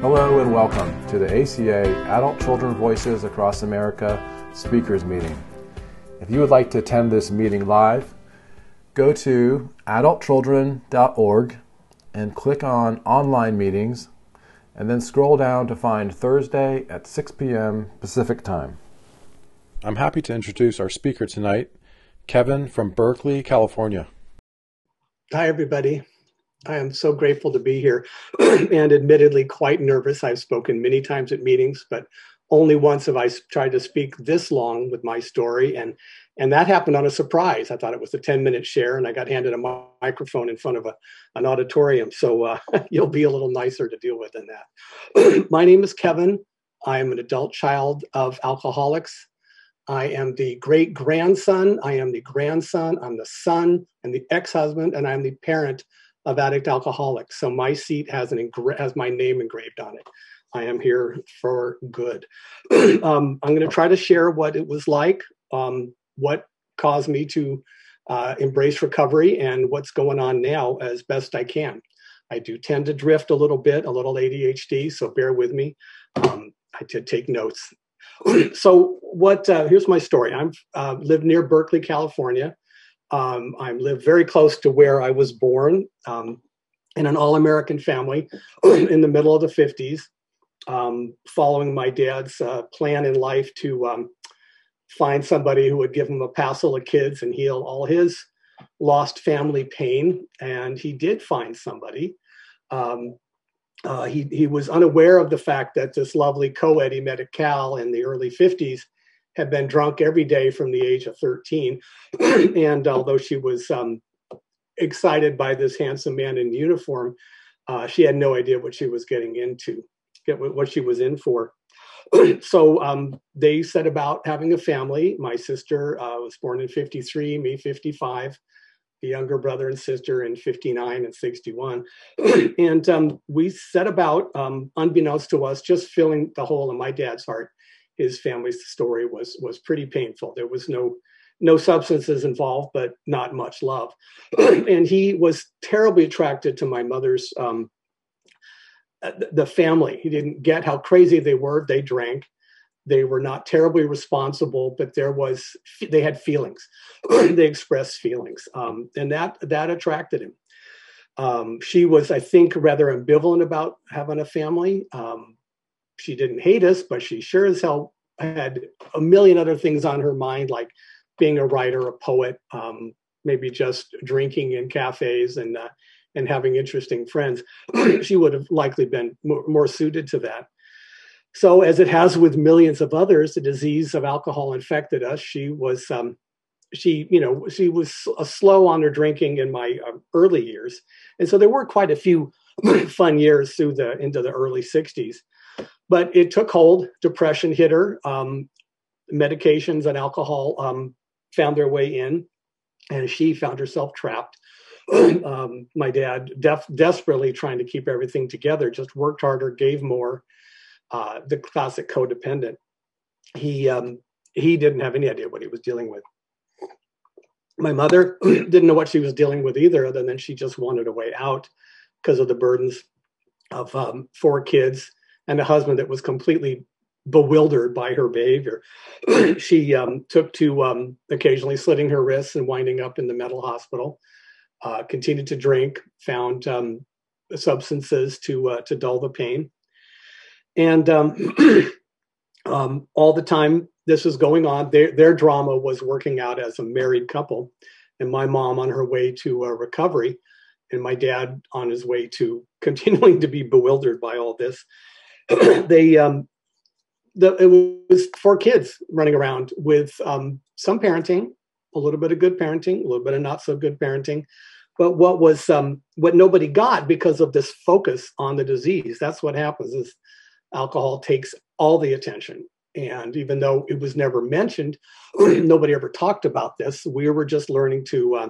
Hello and welcome to the ACA Adult Children Voices Across America Speakers Meeting. If you would like to attend this meeting live, go to adultchildren.org and click on Online Meetings, and then scroll down to find Thursday at 6 p.m. Pacific Time. I'm happy to introduce our speaker tonight, Kevin from Berkeley, California. Hi, everybody. I am so grateful to be here and admittedly quite nervous. I've spoken many times at meetings, but only once have I tried to speak this long with my story. And, and that happened on a surprise. I thought it was a 10 minute share, and I got handed a microphone in front of a, an auditorium. So uh, you'll be a little nicer to deal with than that. my name is Kevin. I am an adult child of alcoholics. I am the great grandson. I am the grandson. I'm the son and the ex husband, and I'm the parent of addict alcoholics. So my seat has an has my name engraved on it. I am here for good. um, I'm going to try to share what it was like, um, what caused me to uh, embrace recovery, and what's going on now as best I can. I do tend to drift a little bit, a little ADHD, so bear with me. Um, I did take notes. so, what? Uh, here's my story. I've uh, live near Berkeley, California. Um, I live very close to where I was born um, in an all American family in the middle of the 50s, um, following my dad's uh, plan in life to um, find somebody who would give him a passel of kids and heal all his lost family pain. And he did find somebody. Um, uh, he, he was unaware of the fact that this lovely co ed he met at Cal in the early 50s had been drunk every day from the age of 13. and although she was um, excited by this handsome man in uniform, uh, she had no idea what she was getting into, what she was in for. so um, they set about having a family. My sister uh, was born in 53, me 55, the younger brother and sister in 59 and 61. and um, we set about, um, unbeknownst to us, just filling the hole in my dad's heart his family's story was was pretty painful. There was no no substances involved, but not much love. and he was terribly attracted to my mother's um, uh, the family. He didn't get how crazy they were. They drank. They were not terribly responsible, but there was they had feelings. they expressed feelings, um, and that that attracted him. Um, she was, I think, rather ambivalent about having a family. Um, she didn't hate us, but she sure as hell had a million other things on her mind, like being a writer, a poet, um, maybe just drinking in cafes and uh, and having interesting friends. she would have likely been more, more, suited to that. So, as it has with millions of others, the disease of alcohol infected us. She was, um, she, you know, she was slow on her drinking in my uh, early years, and so there were quite a few fun years through the into the early '60s. But it took hold. Depression hit her. Um, medications and alcohol um, found their way in, and she found herself trapped. um, my dad, def- desperately trying to keep everything together, just worked harder, gave more. Uh, the classic codependent. He um, he didn't have any idea what he was dealing with. My mother didn't know what she was dealing with either, other than she just wanted a way out because of the burdens of um, four kids and a husband that was completely bewildered by her behavior. she um, took to um, occasionally slitting her wrists and winding up in the mental hospital. Uh, continued to drink, found um, substances to uh, to dull the pain, and um, um, all the time this was going on, their their drama was working out as a married couple, and my mom on her way to uh, recovery, and my dad on his way to continuing to be bewildered by all this they um, the, it was four kids running around with um, some parenting, a little bit of good parenting, a little bit of not so good parenting. But what was um, what nobody got because of this focus on the disease? That's what happens is alcohol takes all the attention. And even though it was never mentioned, nobody ever talked about this. We were just learning to uh,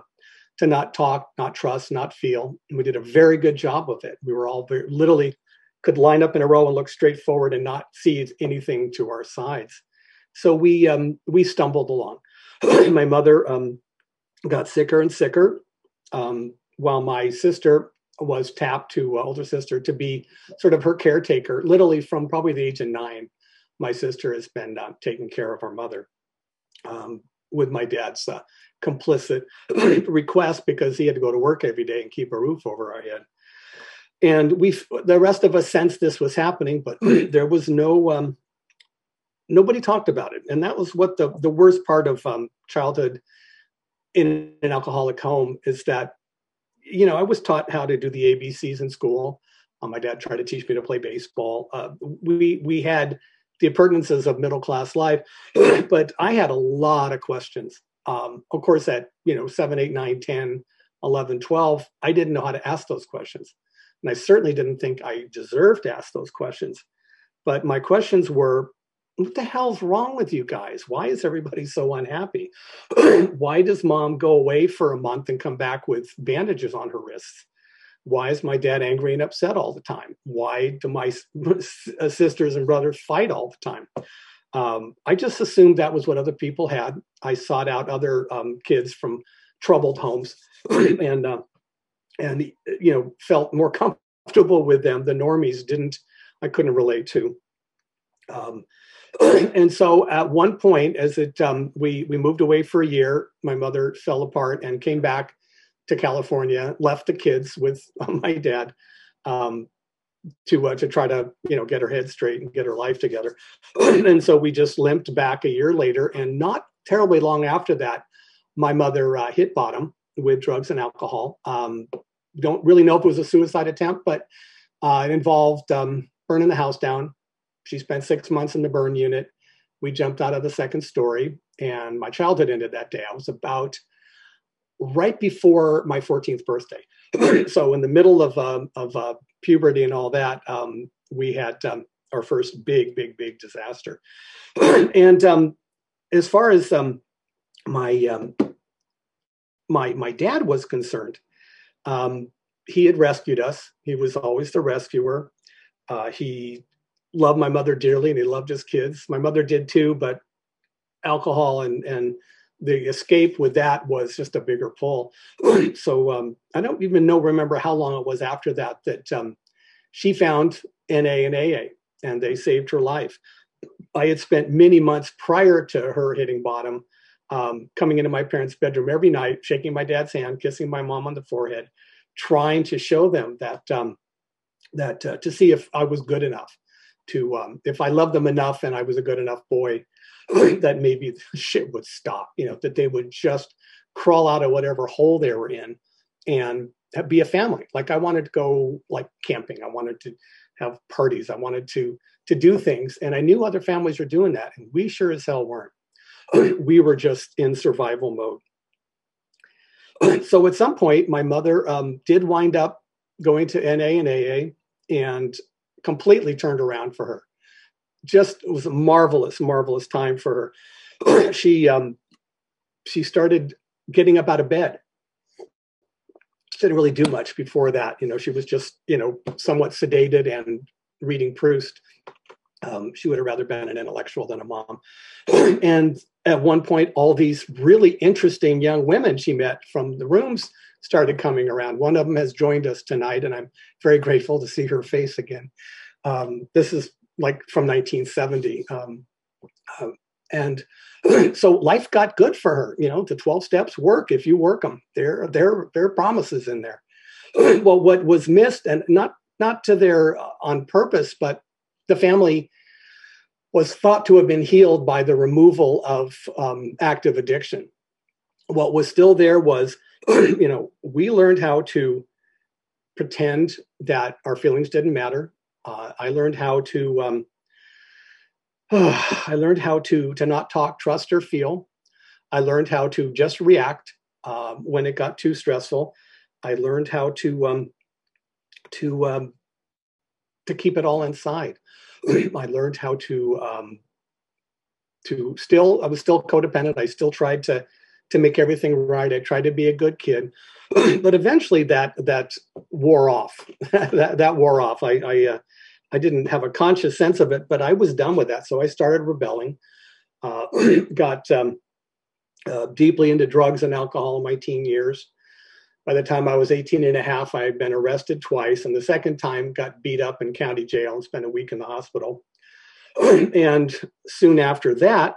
to not talk, not trust, not feel. And we did a very good job of it. We were all very, literally could line up in a row and look straight forward and not see anything to our sides. So we um, we stumbled along. my mother um, got sicker and sicker, um, while my sister was tapped to uh, older sister to be sort of her caretaker, literally from probably the age of nine. My sister has been uh, taking care of our mother um, with my dad's uh, complicit request because he had to go to work every day and keep a roof over our head. And we, the rest of us sensed this was happening, but there was no, um, nobody talked about it. And that was what the, the worst part of um, childhood in an alcoholic home is that you know, I was taught how to do the ABCs in school. Um, my dad tried to teach me to play baseball. Uh, we we had the appurtenances of middle class life, but I had a lot of questions. Um, of course, at you know 7, 8, 9, 10, 11, 12, I didn't know how to ask those questions. And I certainly didn't think I deserved to ask those questions. But my questions were what the hell's wrong with you guys? Why is everybody so unhappy? Why does mom go away for a month and come back with bandages on her wrists? Why is my dad angry and upset all the time? Why do my uh, sisters and brothers fight all the time? Um, I just assumed that was what other people had. I sought out other um, kids from troubled homes and uh, and you know felt more comfortable with them. The normies didn't. I couldn't relate to. Um, and so at one point, as it um, we we moved away for a year, my mother fell apart and came back to California, left the kids with my dad um, to uh, to try to you know get her head straight and get her life together. and so we just limped back a year later, and not terribly long after that, my mother uh, hit bottom with drugs and alcohol. Um, don't really know if it was a suicide attempt, but uh, it involved um, burning the house down, she spent six months in the burn unit. We jumped out of the second story, and my childhood ended that day. I was about right before my 14th birthday. so, in the middle of, um, of uh, puberty and all that, um, we had um, our first big, big, big disaster. and um, as far as um, my my my dad was concerned, he had rescued us. He was always the rescuer. Uh, he loved my mother dearly and he loved his kids. My mother did too, but alcohol and and the escape with that was just a bigger pull. so um, I don't even know remember how long it was after that that um, she found NA and AA and they saved her life. I had spent many months prior to her hitting bottom, um, coming into my parents' bedroom every night, shaking my dad's hand, kissing my mom on the forehead, trying to show them that um, that uh, to see if I was good enough to um, if I loved them enough and I was a good enough boy, that maybe the shit would stop. You know, that they would just crawl out of whatever hole they were in and be a family. Like I wanted to go like camping. I wanted to have parties. I wanted to to do things, and I knew other families were doing that, and we sure as hell weren't. we were just in survival mode. so at some point, my mother um, did wind up going to NA and AA, and completely turned around for her. Just it was a marvelous, marvelous time for her. she um, she started getting up out of bed. She didn't really do much before that. You know, she was just you know somewhat sedated and reading Proust. Um, she would have rather been an intellectual than a mom. and at one point, all these really interesting young women she met from the rooms started coming around. One of them has joined us tonight, and I'm very grateful to see her face again. Um, this is like from 1970. Um, um, and so life got good for her. You know, the 12 steps work if you work them. There, there, there are promises in there. well, what was missed, and not not to their uh, on purpose, but the family was thought to have been healed by the removal of um, active addiction. What was still there was you know, we learned how to pretend that our feelings didn't matter. Uh, I learned how to um, I learned how to to not talk, trust, or feel. I learned how to just react um, when it got too stressful. I learned how to um, to um, to keep it all inside. I learned how to um, to still. I was still codependent. I still tried to to make everything right. I tried to be a good kid, but eventually that that wore off. that that wore off. I I, uh, I didn't have a conscious sense of it, but I was done with that. So I started rebelling. Uh, got um, uh, deeply into drugs and alcohol in my teen years. By the time I was 18 and a half, I had been arrested twice, and the second time got beat up in county jail and spent a week in the hospital. and soon after that,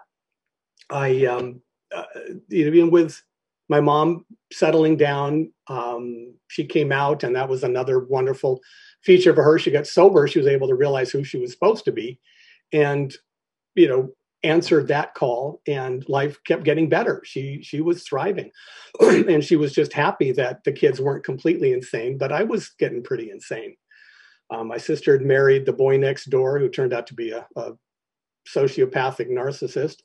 I, um, uh, even with my mom settling down, um, she came out, and that was another wonderful feature for her. She got sober; she was able to realize who she was supposed to be, and you know, answered that call and life kept getting better. She she was thriving. And she was just happy that the kids weren't completely insane but i was getting pretty insane. Um, my sister had married the boy next door who turned out to be a, a sociopathic narcissist.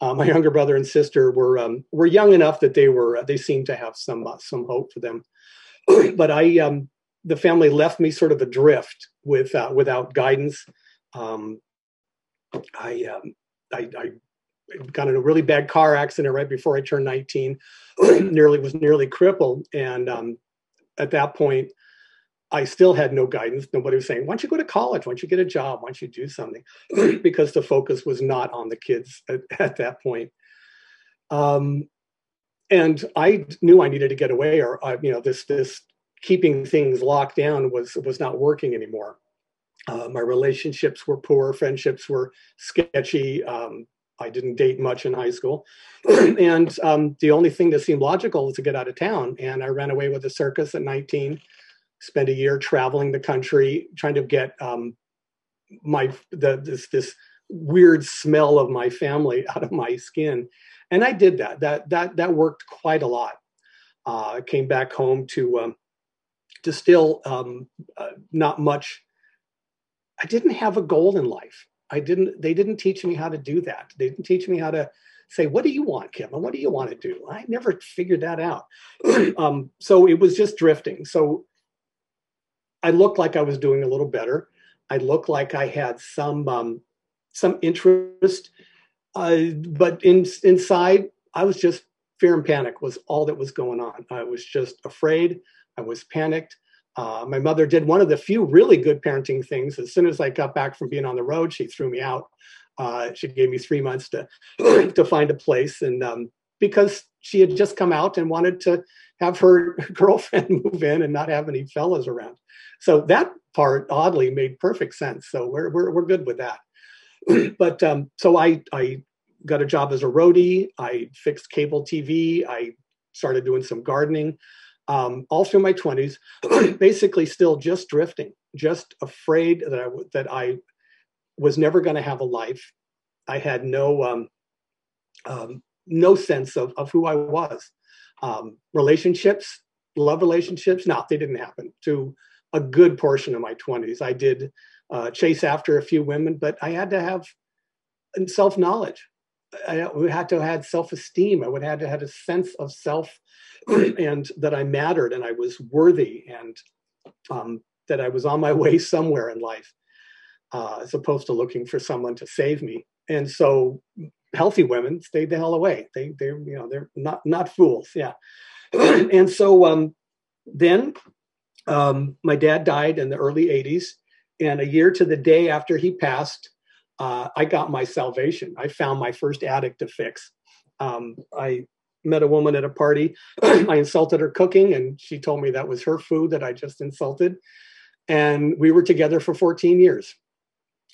Uh, my younger brother and sister were um, were young enough that they were they seemed to have some uh, some hope for them. But i um, the family left me sort of adrift with uh, without guidance. Um, I um, I, I got in a really bad car accident right before I turned 19. nearly was nearly crippled, and um, at that point, I still had no guidance. Nobody was saying, "Why don't you go to college? Why don't you get a job? Why don't you do something?" because the focus was not on the kids at, at that point. Um, and I knew I needed to get away, or uh, you know, this this keeping things locked down was was not working anymore. Uh, my relationships were poor, friendships were sketchy. Um, I didn't date much in high school. and um, the only thing that seemed logical was to get out of town. And I ran away with a circus at 19, spent a year traveling the country, trying to get um, my the, this, this weird smell of my family out of my skin. And I did that. That that that worked quite a lot. Uh, I came back home to um, to still um, uh, not much I didn't have a goal in life. I didn't, they didn't teach me how to do that. They didn't teach me how to say, what do you want, Kim? And what do you want to do? I never figured that out. um, so it was just drifting. So I looked like I was doing a little better. I looked like I had some, um, some interest, uh, but in, inside I was just fear and panic was all that was going on. I was just afraid. I was panicked. Uh, my mother did one of the few really good parenting things. As soon as I got back from being on the road, she threw me out. Uh, she gave me three months to to find a place, and um, because she had just come out and wanted to have her girlfriend move in and not have any fellas around, so that part oddly made perfect sense. So we're we're we're good with that. but um, so I I got a job as a roadie. I fixed cable TV. I started doing some gardening um, all through my 20s, basically still just drifting, just afraid that I, that I was never going to have a life. I had no um, um, no sense of, of who I was. Um, relationships, love relationships, no, they didn't happen. To a good portion of my 20s, I did uh, chase after a few women, but I had to have self knowledge. I would have to have had self esteem. I would have to have a sense of self and that I mattered and I was worthy and um, that I was on my way somewhere in life, uh, as opposed to looking for someone to save me. And so, healthy women stayed the hell away. They, they, you know, they're not not fools. Yeah. and so um, then um, my dad died in the early '80s, and a year to the day after he passed, uh, I got my salvation. I found my first addict to fix. Um, I met a woman at a party. I insulted her cooking, and she told me that was her food that I just insulted. And we were together for 14 years.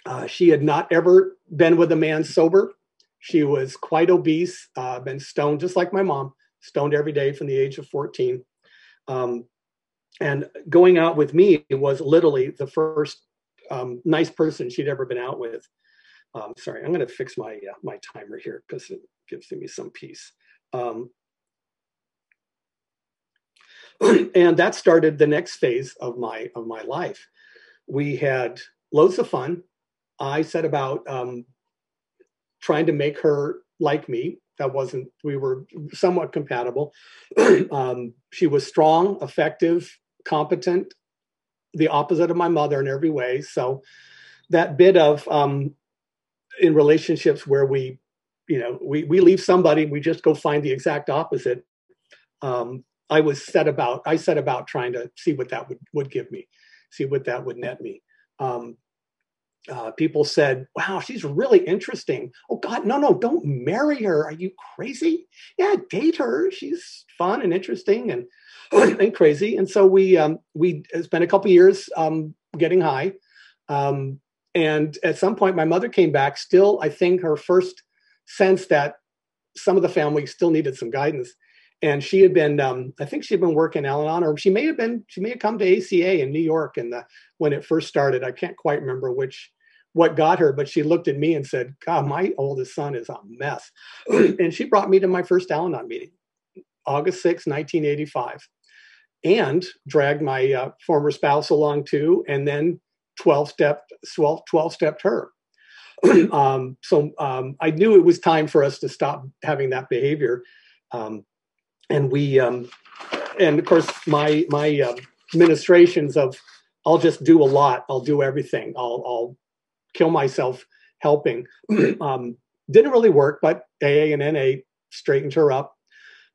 Uh, she had not ever been with a man sober. She was quite obese, uh, been stoned just like my mom, stoned every day from the age of 14. Um, and going out with me was literally the first um, nice person she'd ever been out with. Um, sorry, I'm going to fix my uh, my timer here because it gives me some peace. Um, and that started the next phase of my of my life. We had loads of fun. I set about um, trying to make her like me. That wasn't. We were somewhat compatible. um, she was strong, effective, competent, the opposite of my mother in every way. So that bit of um, in relationships where we you know we we leave somebody we just go find the exact opposite um, i was set about i set about trying to see what that would would give me see what that would net me um, uh, people said, "Wow, she's really interesting." Oh God, no, no, don't marry her. Are you crazy? Yeah, date her. She's fun and interesting and and crazy. And so we um, we spent a couple years um, getting high. Um, and at some point, my mother came back. Still, I think her first sense that some of the family still needed some guidance. And she had been, um, I think she had been working Al-Anon, or she may have been, she may have come to ACA in New York, and when it first started, I can't quite remember which what got her, but she looked at me and said, God, my oldest son is a mess. and she brought me to my first Al Anon meeting, August 6, 1985, and dragged my uh, former spouse along too, and then 12 stepped 12, 12 stepped her. um, so um, I knew it was time for us to stop having that behavior. Um, and we, um, and of course, my, my uh, ministrations of, I'll just do a lot. I'll do everything. I'll, I'll kill myself helping. um, didn't really work, but AA and NA straightened her up.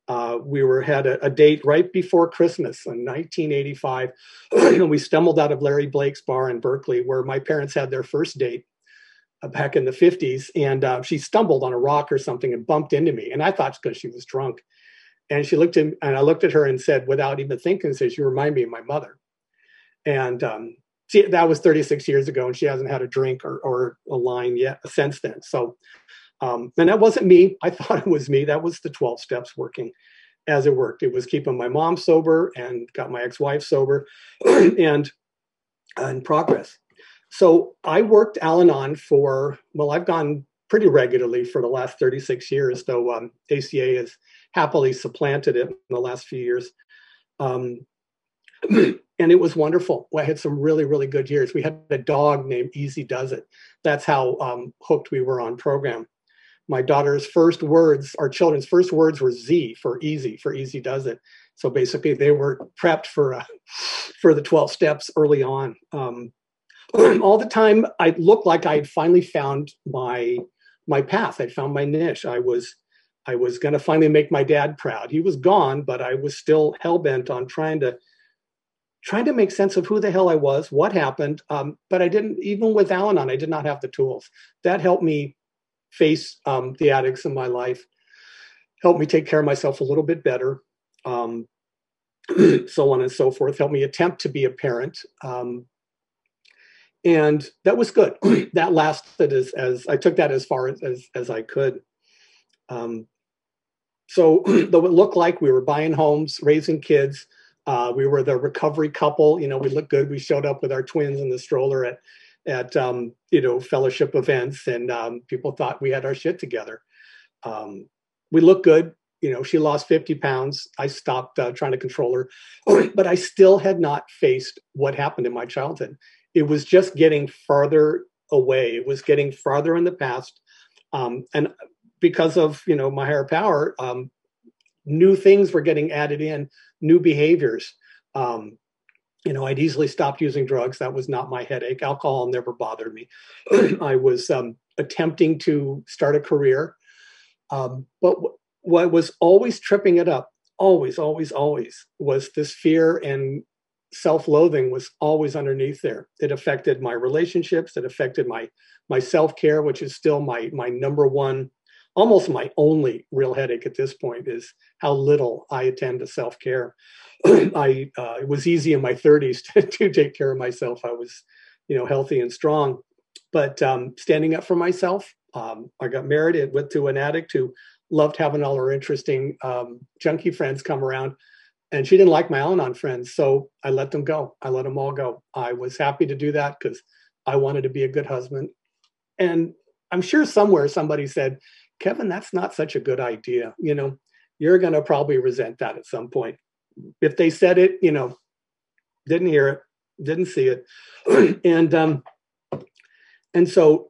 Uh, we were had a, a, date right before Christmas in 1985, and we stumbled out of Larry Blake's bar in Berkeley, where my parents had their first date uh, back in the 50s. And uh, she stumbled on a rock or something and bumped into me, and I thought because she was drunk. And she looked at me, and I looked at her and said, without even thinking, says, "You remind me of my mother." And um, she, that was 36 years ago, and she hasn't had a drink or, or a line yet since then. So, um, and that wasn't me. I thought it was me. That was the 12 steps working as it worked. It was keeping my mom sober and got my ex-wife sober, and in progress. So I worked Al-Anon for well, I've gone pretty regularly for the last 36 years, though um, ACA has happily supplanted it in the last few years. Um, and it was wonderful. I had some really, really good years. We had a dog named Easy Does It. That's how um, hooked we were on program. My daughter's first words, our children's first words were Z for easy, for easy does it. So basically, they were prepped for uh, for the 12 steps early on. Um, all the time, I looked like I had finally found my my path. I'd found my niche. I was I was going to finally make my dad proud. He was gone, but I was still hell bent on trying to trying to make sense of who the hell I was, what happened. Um, but I didn't, even with Al Anon, I did not have the tools. That helped me face um, the addicts in my life, helped me take care of myself a little bit better, um, so on and so forth, helped me attempt to be a parent. Um, and that was good. that lasted as, as I took that as far as, as, as I could. Um, so though it looked like we were buying homes, raising kids, uh, we were the recovery couple. You know, we looked good. We showed up with our twins in the stroller at at um, you know fellowship events, and um, people thought we had our shit together. Um, we looked good. You know, she lost 50 pounds. I stopped uh, trying to control her, but I still had not faced what happened in my childhood. It was just getting farther away. It was getting farther in the past, um, and because of you know my higher power, um, new things were getting added in new behaviors. Um, you know, I'd easily stopped using drugs. That was not my headache. Alcohol never bothered me. I was um, attempting to start a career. Um, but w- what was always tripping it up, always, always, always, was this fear and self-loathing was always underneath there. It affected my relationships. It affected my my self-care, which is still my my number one almost my only real headache at this point is how little I attend to self care. I uh, it was easy in my 30s to, to, take care of myself. I was, you know, healthy and strong, but um, standing up for myself. Um, I got married and went to an addict who loved having all her interesting um, junkie friends come around, and she didn't like my Al-Anon friends, so I let them go. I let them all go. I was happy to do that because I wanted to be a good husband, and I'm sure somewhere somebody said, Kevin, that's not such a good idea. You know, you're going to probably resent that at some point. If they said it, you know, didn't hear it, didn't see it, and um, and so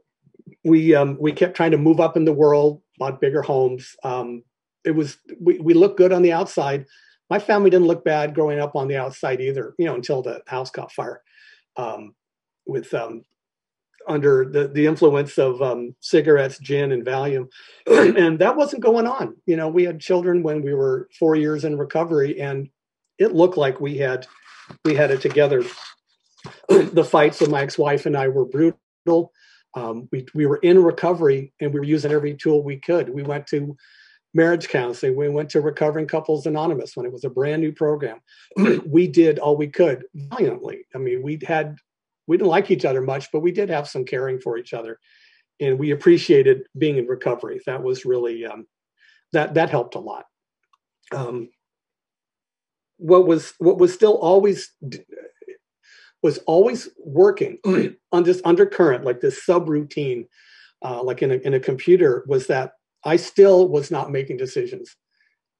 we um, we kept trying to move up in the world, bought bigger homes. Um, it was we we looked good on the outside. My family didn't look bad growing up on the outside either, you know, until the house caught fire um, with um, under the, the influence of um, cigarettes, gin, and Valium. and that wasn't going on. You know, we had children when we were four years in recovery, and it looked like we had we had it together. the fights of my ex-wife and I were brutal. Um, we, we were in recovery and we were using every tool we could. We went to marriage counseling. We went to Recovering Couples Anonymous when it was a brand new program. we did all we could valiantly. I mean, we had we didn't like each other much, but we did have some caring for each other, and we appreciated being in recovery. That was really um, that that helped a lot. Um, what was what was still always was always working on this undercurrent, like this subroutine, uh, like in a, in a computer, was that I still was not making decisions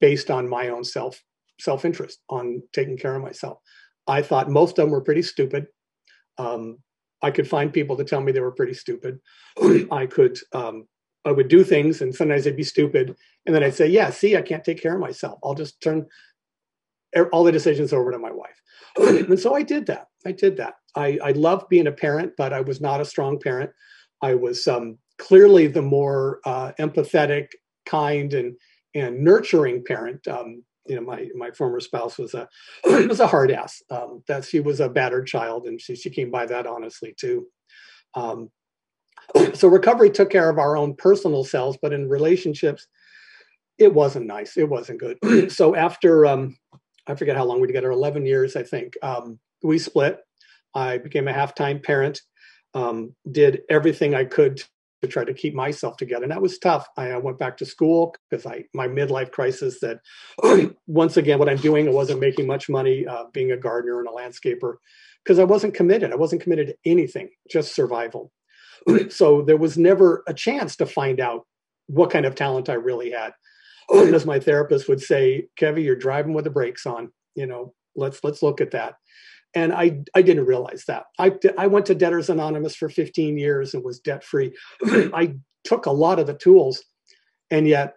based on my own self self interest on taking care of myself. I thought most of them were pretty stupid. Um, I could find people to tell me they were pretty stupid. I could um, I would do things and sometimes they'd be stupid, and then I'd say, "Yeah, see, I can't take care of myself. I'll just turn all the decisions over to my wife." and so I did that. I did that. I, I loved being a parent, but I was not a strong parent. I was um, clearly the more uh, empathetic, kind, and and nurturing parent. Um, you know, my my former spouse was a was a hard ass. Um, that she was a battered child, and she she came by that honestly too. Um, so recovery took care of our own personal selves, but in relationships, it wasn't nice. It wasn't good. so after um, I forget how long we together, 11 years, I think. Um, we split. I became a half time parent, um, did everything I could to try to keep myself together. And that was tough. I, went back to school because I my midlife crisis that once again, what I'm doing, I wasn't making much money uh, being a gardener and a landscaper because I wasn't committed. I wasn't committed to anything, just survival. so there was never a chance to find out what kind of talent I really had. as my therapist would say, Kevin, you're driving with the brakes on. You know, let's let's look at that. And I I didn't realize that. I I went to Debtors Anonymous for 15 years and was debt free. I took a lot of the tools, and yet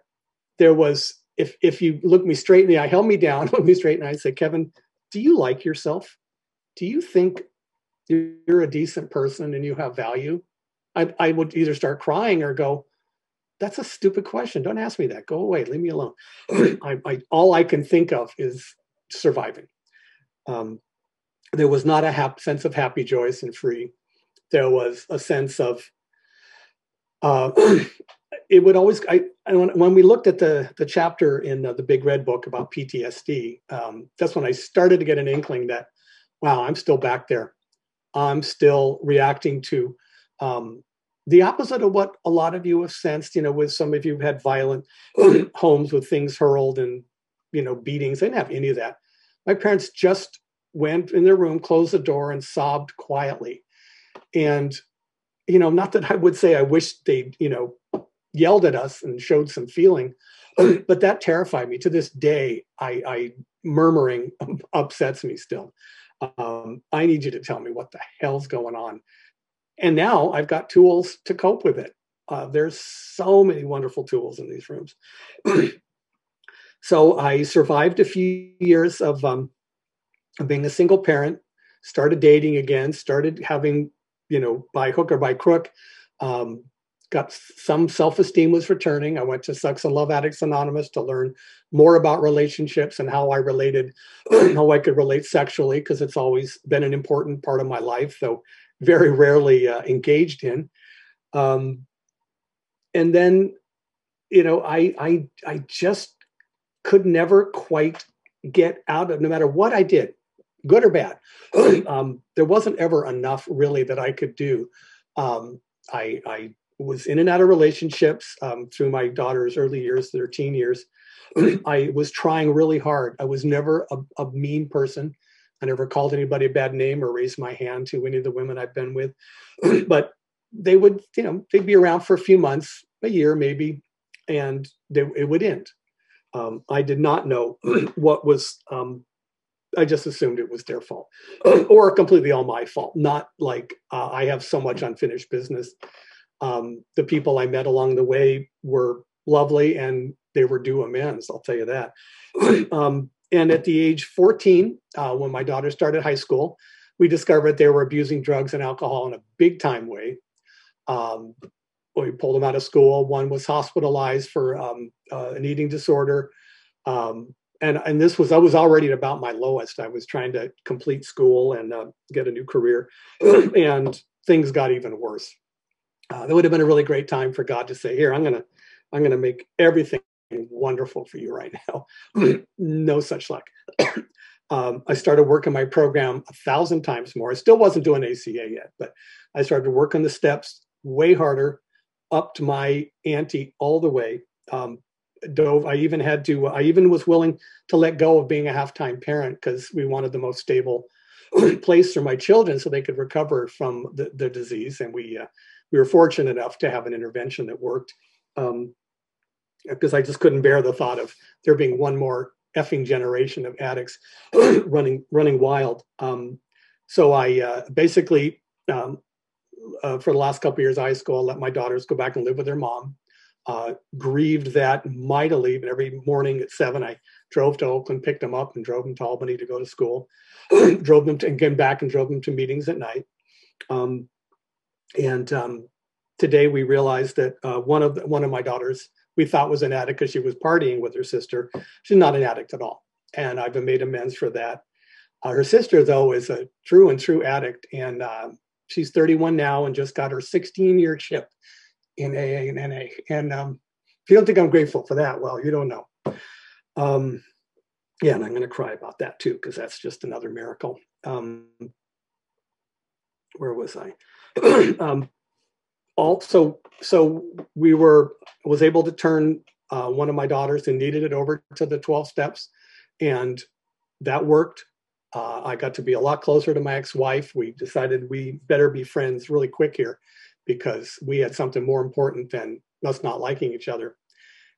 there was if if you look me straight in the eye, held me down, looked me straight in the eye, and said, Kevin, do you like yourself? Do you think you're a decent person and you have value? I, I would either start crying or go, that's a stupid question. Don't ask me that. Go away. Leave me alone. I, I, all I can think of is surviving. Um, there was not a hap- sense of happy, joyous, and free. There was a sense of. Uh, it would always. I, when, we looked at the the chapter in the, the Big Red Book about PTSD, um, that's when I started to get an inkling that, wow, I'm still back there. I'm still reacting to um, the opposite of what a lot of you have sensed, you know, with some of you had violent homes with things hurled and, you know, beatings. I didn't have any of that. My parents just went in their room, closed the door, and sobbed quietly. And, you know, not that I would say I wish they, you know, yelled at us and showed some feeling, but that terrified me. To this day, I, I murmuring upsets me still. Um, I need you to tell me what the hell's going on and now I've got tools to cope with it. Uh, there's so many wonderful tools in these rooms. so I survived a few years of, um, being a single parent, started dating again, started having, you know, by hook or by crook, um, got some self-esteem was returning. I went to Sex and Love Addicts Anonymous to learn more about relationships and how I related, how I could relate sexually, because it's always been an important part of my life. though very rarely uh, engaged in. Um, and then, you know, I I I just could never quite get out of no matter what I did, good or bad. um, there wasn't ever enough really that I could do. Um, I I was in and out of relationships um, through my daughter's early years, their teen years. I was trying really hard. I was never a, a mean person. I never called anybody a bad name or raised my hand to any of the women I've been with. but they would, you know, they'd be around for a few months, a year maybe, and they, it would end. Um, I did not know what was. Um, I just assumed it was their fault, or completely all my fault. Not like uh, I have so much unfinished business. Um, the people I met along the way were lovely, and they were due amends. I'll tell you that. Um, and at the age 14, uh, when my daughter started high school, we discovered they were abusing drugs and alcohol in a big time way. Um, we pulled them out of school. One was hospitalized for um, uh, an eating disorder. Um, and, and this was, I was already at about my lowest. I was trying to complete school and uh, get a new career. and things got even worse. Uh, that would have been a really great time for God to say, "Here, I'm gonna, I'm gonna make everything wonderful for you right now." no such luck. um, I started working my program a thousand times more. I still wasn't doing ACA yet, but I started working the steps way harder, up to my ante all the way. Um, dove. I even had to. I even was willing to let go of being a half-time parent because we wanted the most stable place for my children so they could recover from the, the disease. And we uh, we were fortunate enough to have an intervention that worked. Um, because I just couldn't bear the thought of there being one more effing generation of addicts running running wild. Um, so I uh, basically, um, uh, for the last couple years of high school, I let my daughters go back and live with their mom. Uh, grieved that mightily, but every morning at seven, I drove to Oakland, picked them up, and drove them to Albany to go to school. drove them to, and came back and drove them to meetings at night. Um, and um, today we realized that uh, one of the, one of my daughters we thought was an addict because she was partying with her sister. She's not an addict at all. And I've made amends for that. Uh, her sister, though, is a true and true addict. And uh, she's 31 now and just got her 16 year chip in AA and NA. And um, if you don't think I'm grateful for that, well, you don't know. Um, yeah, and I'm going to cry about that too, because that's just another miracle. Um, where was I? um, also so we were was able to turn uh, one of my daughters who needed it over to the 12 steps and that worked uh, i got to be a lot closer to my ex-wife we decided we better be friends really quick here because we had something more important than us not liking each other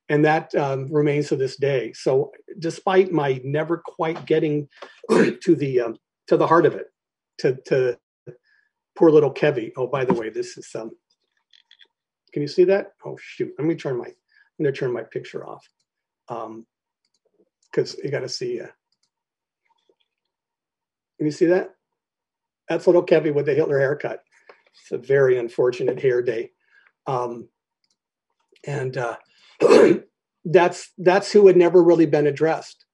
and that um, remains to this day so despite my never quite getting to the um, to the heart of it to to poor little kevy oh by the way this is um, can you see that? Oh shoot! Let me turn my. I'm to turn my picture off, Um, because you got to see. Uh, can you see that? That's little Kevin with the Hitler haircut. It's a very unfortunate hair day, um, and uh, that's that's who had never really been addressed.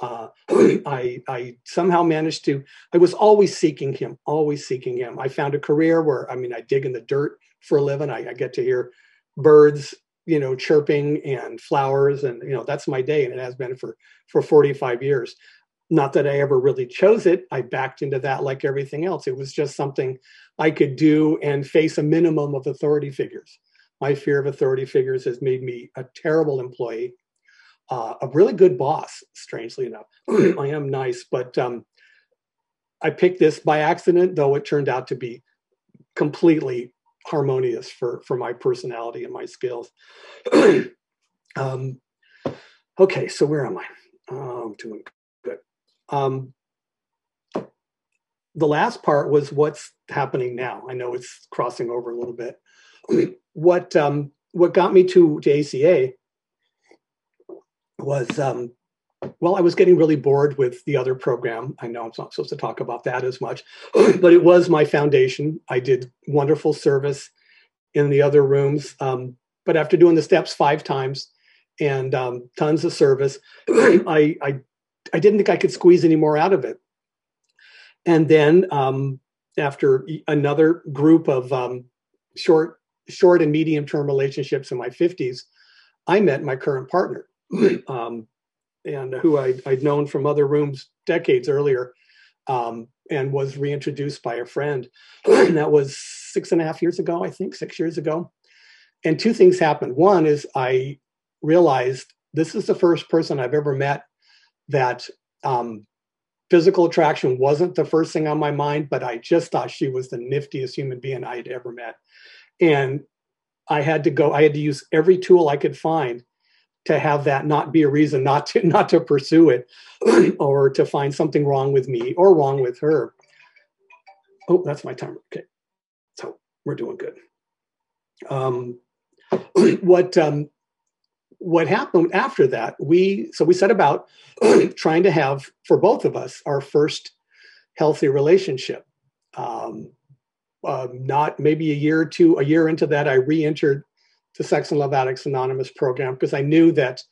Uh, I, I somehow managed to. I was always seeking him, always seeking him. I found a career where I mean, I dig in the dirt for a living. I, I get to hear birds, you know, chirping and flowers, and you know that's my day, and it has been for for 45 years. Not that I ever really chose it. I backed into that like everything else. It was just something I could do and face a minimum of authority figures. My fear of authority figures has made me a terrible employee, uh, a really good boss. Strangely enough, I am nice, but um, I picked this by accident, though it turned out to be completely harmonious for for my personality and my skills. um, okay, so where am I? I'm doing. Um, the last part was what's happening now. I know it's crossing over a little bit. what um, what got me to to ACA was um, well, I was getting really bored with the other program. I know I'm not supposed to talk about that as much, but it was my foundation. I did wonderful service in the other rooms. Um, but after doing the steps five times and um, tons of service, I, I, I didn't think I could squeeze any more out of it. And then um, after another group of um, short, short and medium term relationships in my 50s, I met my current partner. Um, and who I, would known from other rooms decades earlier, um, and was reintroduced by a friend. that was six and a half years ago, I think, six years ago. And two things happened. One is I realized this is the first person I've ever met that um, physical attraction wasn't the first thing on my mind, but I just thought she was the niftiest human being I had ever met. And I had to go, I had to use every tool I could find to have that not be a reason not to not to pursue it or to find something wrong with me or wrong with her. Oh that's my timer. Okay. So we're doing good. Um, what um, what happened after that we so we set about trying to have for both of us our first healthy relationship. Um, uh, not maybe a year or two a year into that i re-entered the Sex and Love Addicts Anonymous program because I knew that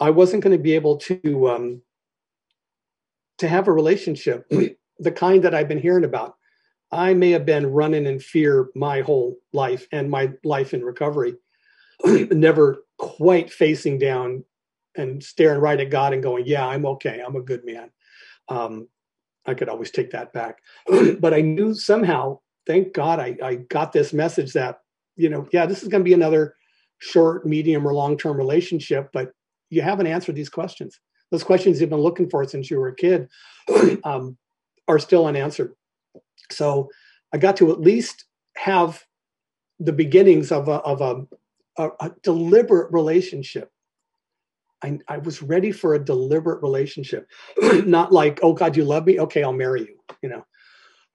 I wasn't going to be able to um, to have a relationship the kind that I've been hearing about. I may have been running in fear my whole life and my life in recovery, never quite facing down and staring right at God and going, "Yeah, I'm okay. I'm a good man." Um, I could always take that back, but I knew somehow. Thank God, I, I got this message that you know, yeah, this is going to be another short, medium, or long term relationship, but you haven't answered these questions. Those questions you've been looking for since you were a kid um, are still unanswered. So I got to at least have the beginnings of a, of a, a, a deliberate relationship. I, I, was ready for a deliberate relationship, not like, oh God, you love me? Okay, I'll marry you, you know,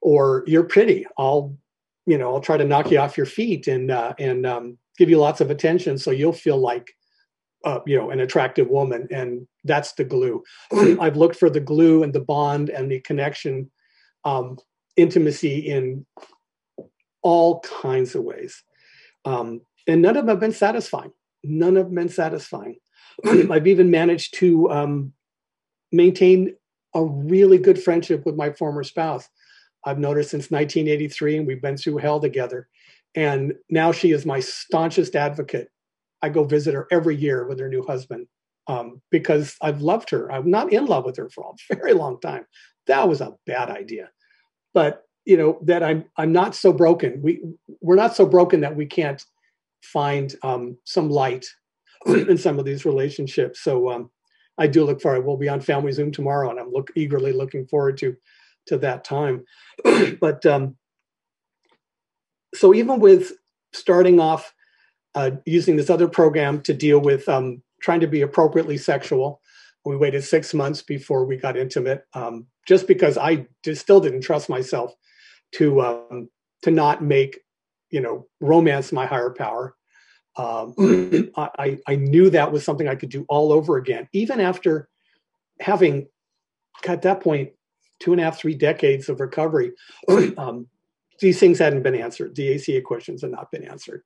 or you're pretty. I'll, you know, I'll try to knock you off your feet and, uh, and um, give you lots of attention so you'll feel like uh, you know an attractive woman and that's the glue i've looked for the glue and the bond and the connection um, intimacy in all kinds of ways um, and none of them have been satisfying none of them been satisfying i've even managed to um, maintain a really good friendship with my former spouse i've noticed since 1983 and we've been through hell together and now she is my staunchest advocate. I go visit her every year with her new husband um, because I've loved her. I'm not in love with her for a very long time. That was a bad idea. But you know that I'm I'm not so broken. We we're not so broken that we can't find um, some light in some of these relationships. So um, I do look forward. We'll be on Family Zoom tomorrow, and I'm look eagerly looking forward to to that time. but um, so even with starting off uh, using this other program to deal with um, trying to be appropriately sexual, we waited six months before we got intimate, um, just because I just still didn't trust myself to um, to not make you know romance my higher power. Um, I, I knew that was something I could do all over again, even after having at that point two and a half, three decades of recovery. um, these things hadn't been answered. The ACA questions had not been answered.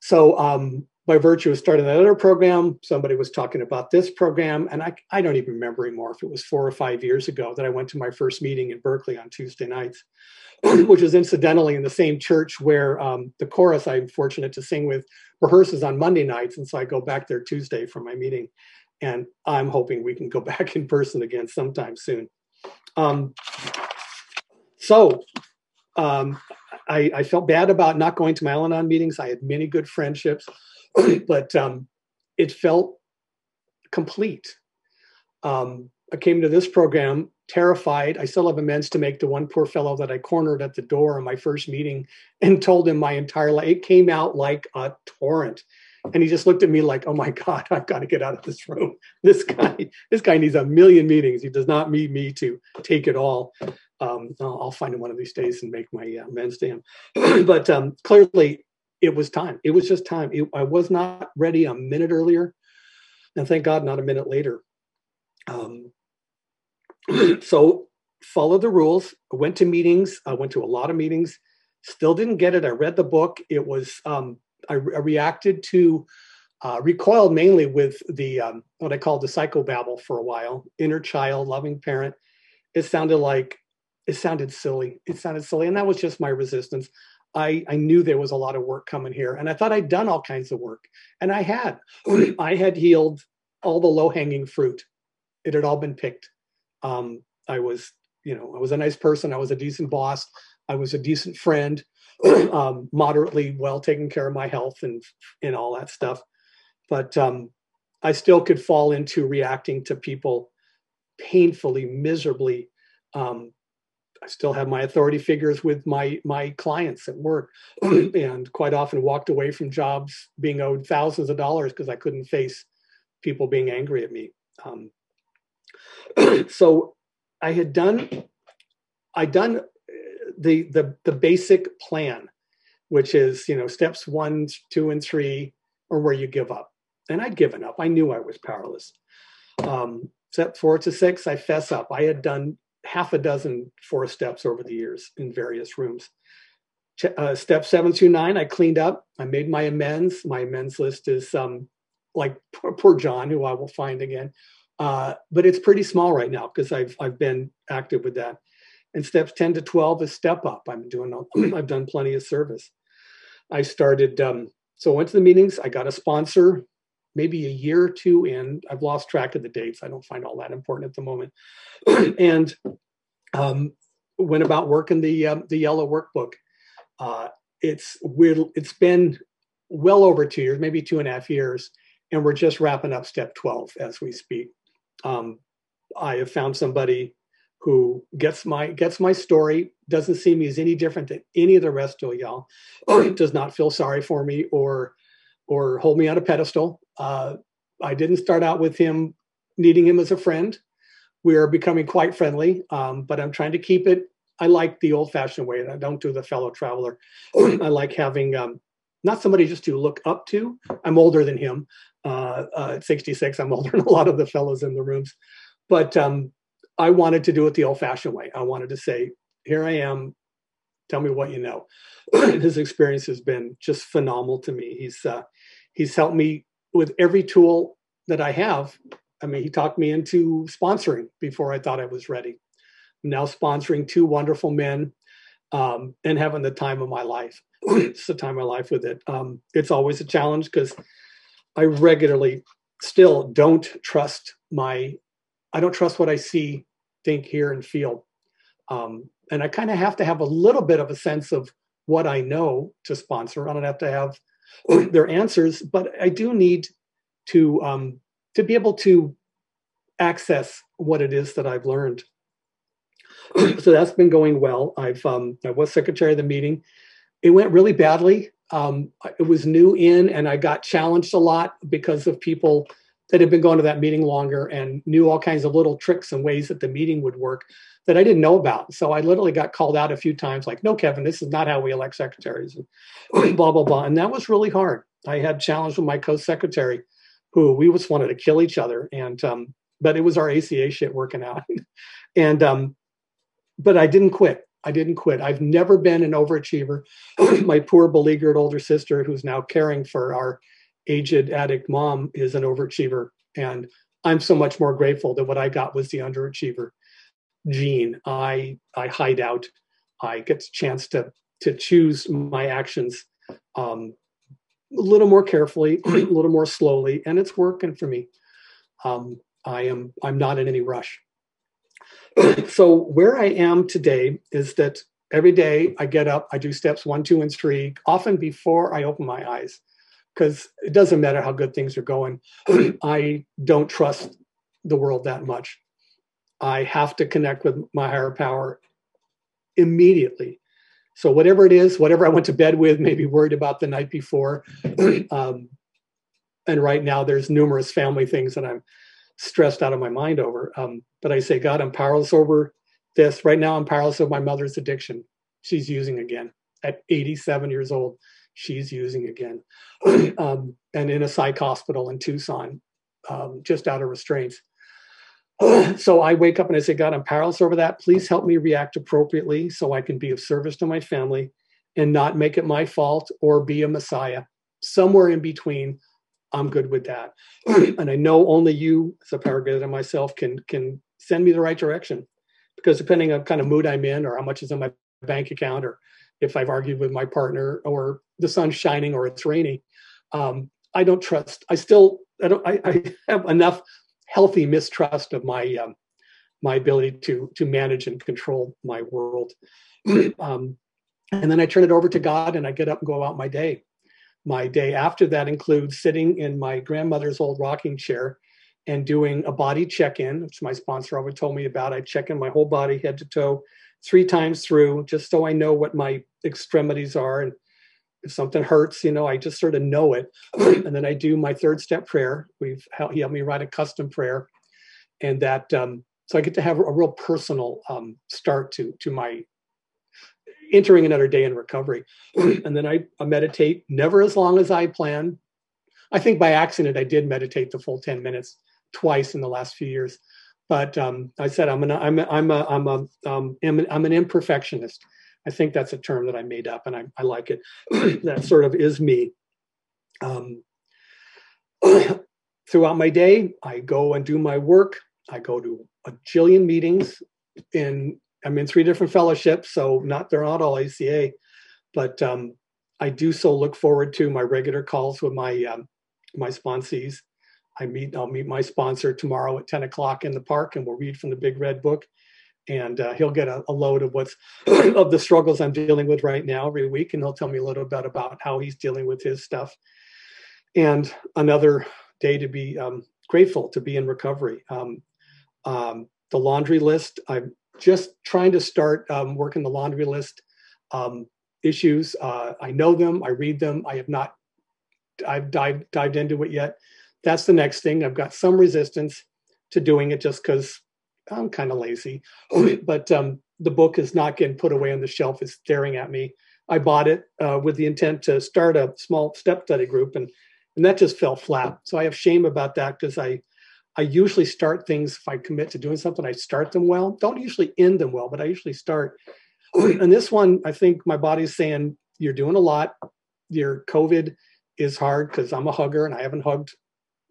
So um, by virtue of starting another program, somebody was talking about this program, and I, I don't even remember anymore if it was four or five years ago that I went to my first meeting in Berkeley on Tuesday nights, which was incidentally in the same church where um, the chorus I'm fortunate to sing with rehearses on Monday nights, and so I go back there Tuesday for my meeting, and I'm hoping we can go back in person again sometime soon. Um, so um, I, I, felt bad about not going to my Al Anon meetings. I had many good friendships, but um, it felt complete. Um, I came to this program terrified. I still have amends to make to one poor fellow that I cornered at the door in my first meeting and told him my entire life. It came out like a torrent. And he just looked at me like, "Oh my God, I've got to get out of this room. This guy, this guy needs a million meetings. He does not need me to take it all." Um, I'll, find him one of these days and make my uh, amends to him. but um, clearly, it was time. It was just time. It, I was not ready a minute earlier, and thank God, not a minute later. Um, so, followed the rules. I went to meetings. I went to a lot of meetings. Still didn't get it. I read the book. It was um, I, I, reacted to. Uh, recoiled mainly with the um, what I called the psychobabble for a while, inner child, loving parent. It sounded like it sounded silly. It sounded silly. And that was just my resistance. I, I knew there was a lot of work coming here. And I thought I'd done all kinds of work. And I had. I had healed all the low hanging fruit. It had all been picked. Um, I was, you know, I was a nice person. I was a decent boss. I was a decent friend, um, moderately well taking care of my health and and all that stuff. But um, I still could fall into reacting to people painfully, miserably, um, I still have my authority figures with my my clients at work, and quite often walked away from jobs being owed thousands of dollars because I couldn't face people being angry at me. Um, so I had done I done uh, the the the basic plan, which is you know steps one, two, and three, or where you give up. And I'd given up. I knew I was powerless. Um, step four to six, I fess up. I had done half a dozen four steps over the years in various rooms. Uh, step seven through nine, I cleaned up. I made my amends. My amends list is um, like poor, poor, John, who I will find again. Uh, but it's pretty small right now because I've I've been active with that. And steps 10 to 12 is step up. I'm doing, I've done plenty of service. I started, um, so I went to the meetings. I got a sponsor maybe a year or two in. I've lost track of the dates. I don't find all that important at the moment. and um, went about working the um, the yellow workbook. Uh, it's. It's been well over two years, maybe two and a half years, and we're just wrapping up step 12 as we speak. Um, I have found somebody who gets my gets my story, doesn't see me as any different than any of the rest of y'all, does not feel sorry for me or or hold me on a pedestal. Uh, I didn't start out with him needing him as a friend. We are becoming quite friendly, um, but I'm trying to keep it. I like the old-fashioned way. I don't do the fellow traveler. I like having um, not somebody just to look up to. I'm older than him. Uh, uh, at 66, I'm older than a lot of the fellows in the rooms, but um, I wanted to do it the old-fashioned way. I wanted to say, "Here I am. Tell me what you know." His experience has been just phenomenal to me. He's uh, he's helped me with every tool that I have. I mean, he talked me into sponsoring before I thought I was ready. I'm now sponsoring two wonderful men um, and having the time of my life. it's the time of my life with it. Um, it's always a challenge because I regularly still don't trust my, I don't trust what I see, think, hear, and feel. Um, and I kind of have to have a little bit of a sense of what I know to sponsor. I don't have to have their answers, but I do need to um, to be able to access what it is that I've learned. so that's been going well. I've um, I was secretary of the meeting. It went really badly. Um, it was new in, and I got challenged a lot because of people that had been going to that meeting longer and knew all kinds of little tricks and ways that the meeting would work that I didn't know about. So I literally got called out a few times, like, no, Kevin, this is not how we elect secretaries, and blah, blah, blah. And that was really hard. I had challenge with my co-secretary, who we just wanted to kill each other. And um, but it was our ACA shit working out. and um, but I didn't quit. I didn't quit. I've never been an overachiever. my poor beleaguered older sister, who's now caring for our aged addict mom, is an overachiever. And I'm so much more grateful that what I got was the underachiever gene. I I hide out. I get a chance to to choose my actions um, a little more carefully, a little more slowly, and it's working for me. Um, I am I'm not in any rush. so where I am today is that every day I get up, I do steps one, two, and three, often before I open my eyes, because it doesn't matter how good things are going. I don't trust the world that much. I have to connect with my higher power immediately. So whatever it is, whatever I went to bed with, maybe worried about the night before, um, and right now there's numerous family things that I'm stressed out of my mind over. Um, but I say, God, I'm powerless over this. Right now, I'm powerless over my mother's addiction. She's using again at 87 years old. She's using again, um, and in a psych hospital in Tucson, um, just out of restraints. so I wake up and I say, God, I'm powerless over that. Please help me react appropriately so I can be of service to my family and not make it my fault or be a messiah. Somewhere in between, I'm good with that. and I know only you, as a power and myself, can can send me the right direction. Because depending on kind of mood I'm in or how much is in my bank account or if I've argued with my partner or the sun's shining or it's rainy, um, I don't trust. I still I don't I, I have enough healthy mistrust of my um, my ability to to manage and control my world. um, and then I turn it over to God, and I get up and go about my day. My day after that includes sitting in my grandmother's old rocking chair and doing a body check-in, which my sponsor always told me about. I check in my whole body, head to toe, three times through, just so I know what my extremities are and if something hurts, you know, I just sort of know it. and then I do my third step prayer. We've he helped me write a custom prayer, and that um, so I get to have a real personal um, start to to my entering another day in recovery. and then I, I meditate, never as long as I plan. I think by accident I did meditate the full ten minutes twice in the last few years. But um, I said I'm an I'm a, I'm a I'm a um, I'm an, I'm an imperfectionist. I think that's a term that I made up, and I, I like it. that sort of is me. Um, throughout my day, I go and do my work. I go to a jillion meetings in I'm in three different fellowships, so not they're not all ACA, but um, I do so look forward to my regular calls with my um, my sponsees. I meet I'll meet my sponsor tomorrow at 10 o'clock in the park, and we'll read from the Big Red Book, and uh, he'll get a, a, load of what's of the struggles I'm dealing with right now every week, and he'll tell me a little bit about how he's dealing with his stuff. And another day to be um, grateful to be in recovery. Um, um, the laundry list. I'm just trying to start um, working the laundry list um, issues. Uh, I know them. I read them. I have not. I've dived dived into it yet. That's the next thing. I've got some resistance to doing it just because I'm kind of lazy. but um, the book is not getting put away on the shelf. It's staring at me. I bought it uh, with the intent to start a small step study group, and and that just fell flat. So I have shame about that because I I usually start things if I commit to doing something, I start them well. Don't usually end them well, but I usually start. and this one, I think my body's saying, You're doing a lot. Your COVID is hard because I'm a hugger and I haven't hugged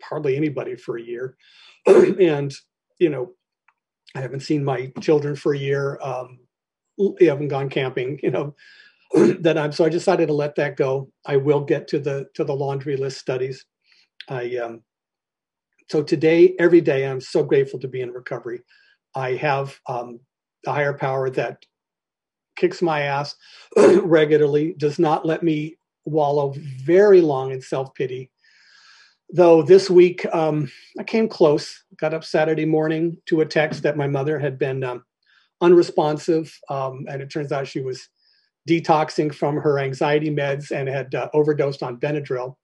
hardly anybody for a year. and, you know, I haven't seen my children for a year. Um, I haven't gone camping, you know, that I'm, so I decided to let that go. I will get to the, to the laundry list studies. I, um, so today, every day, I'm so grateful to be in recovery. I have um, a higher power that kicks my ass regularly, does not let me wallow very long in self pity. Though this week um, I came close, got up Saturday morning to a text that my mother had been um, unresponsive, um, and it turns out she was detoxing from her anxiety meds and had uh, overdosed on Benadryl.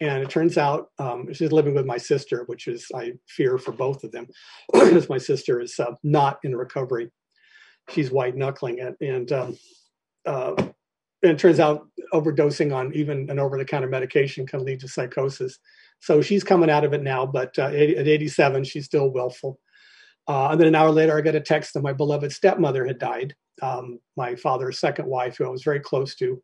And it turns out um, she's living with my sister, which is I fear for both of them, because my sister is uh, not in recovery. She's white knuckling it, and um, uh, and it turns out overdosing on even an over-the-counter medication can lead to psychosis. So she's coming out of it now, but uh, at 87, she's still willful. Uh, and then an hour later, I got a text that my beloved stepmother had died, um, my father's second wife, who I was very close to.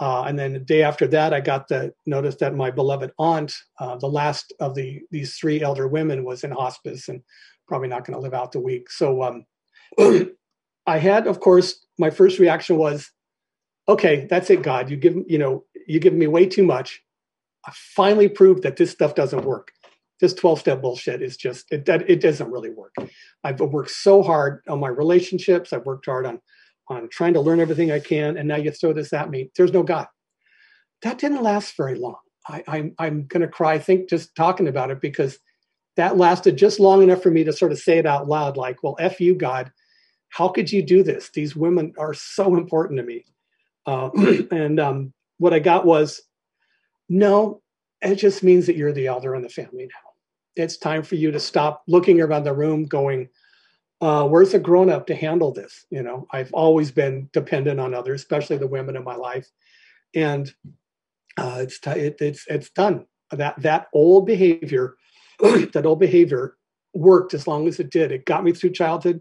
Uh, and then the day after that, I got the notice that my beloved aunt, uh, the last of the these three elder women, was in hospice and probably not going to live out the week. So um, I had, of course, my first reaction was, "Okay, that's it, God. You give you know you give me way too much. I finally proved that this stuff doesn't work. This twelve step bullshit is just it. It doesn't really work. I've worked so hard on my relationships. I've worked hard on on trying to learn everything I can, and now you throw this at me. There's no God. That didn't last very long. I, I'm I'm going to cry. I think just talking about it because that lasted just long enough for me to sort of say it out loud, like, "Well, f you, God. How could you do this? These women are so important to me." Uh, and um, what I got was, no, it just means that you're the elder in the family now. It's time for you to stop looking around the room, going, uh, where's a grown up to handle this? You know, I've always been dependent on others, especially the women in my life, and uh, it's t- it, it's it's done. That that old behavior, that old behavior worked as long as it did. It got me through childhood.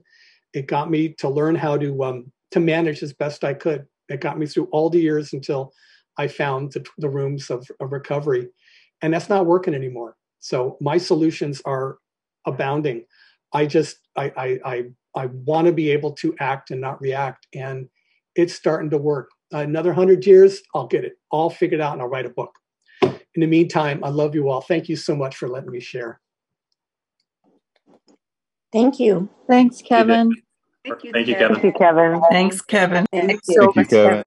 It got me to learn how to um, to manage as best I could. It got me through all the years until I found the, the rooms of, of recovery, and that's not working anymore. So my solutions are abounding. I just I I I, I want to be able to act and not react, and it's starting to work. Another hundred years, I'll get it all figured out, and I'll write a book. In the meantime, I love you all. Thank you so much for letting me share. Thank you. Thanks, Kevin. Thank you, Thank you Kevin. Thank you, Kevin. Thanks, Kevin. Thank you, Kevin.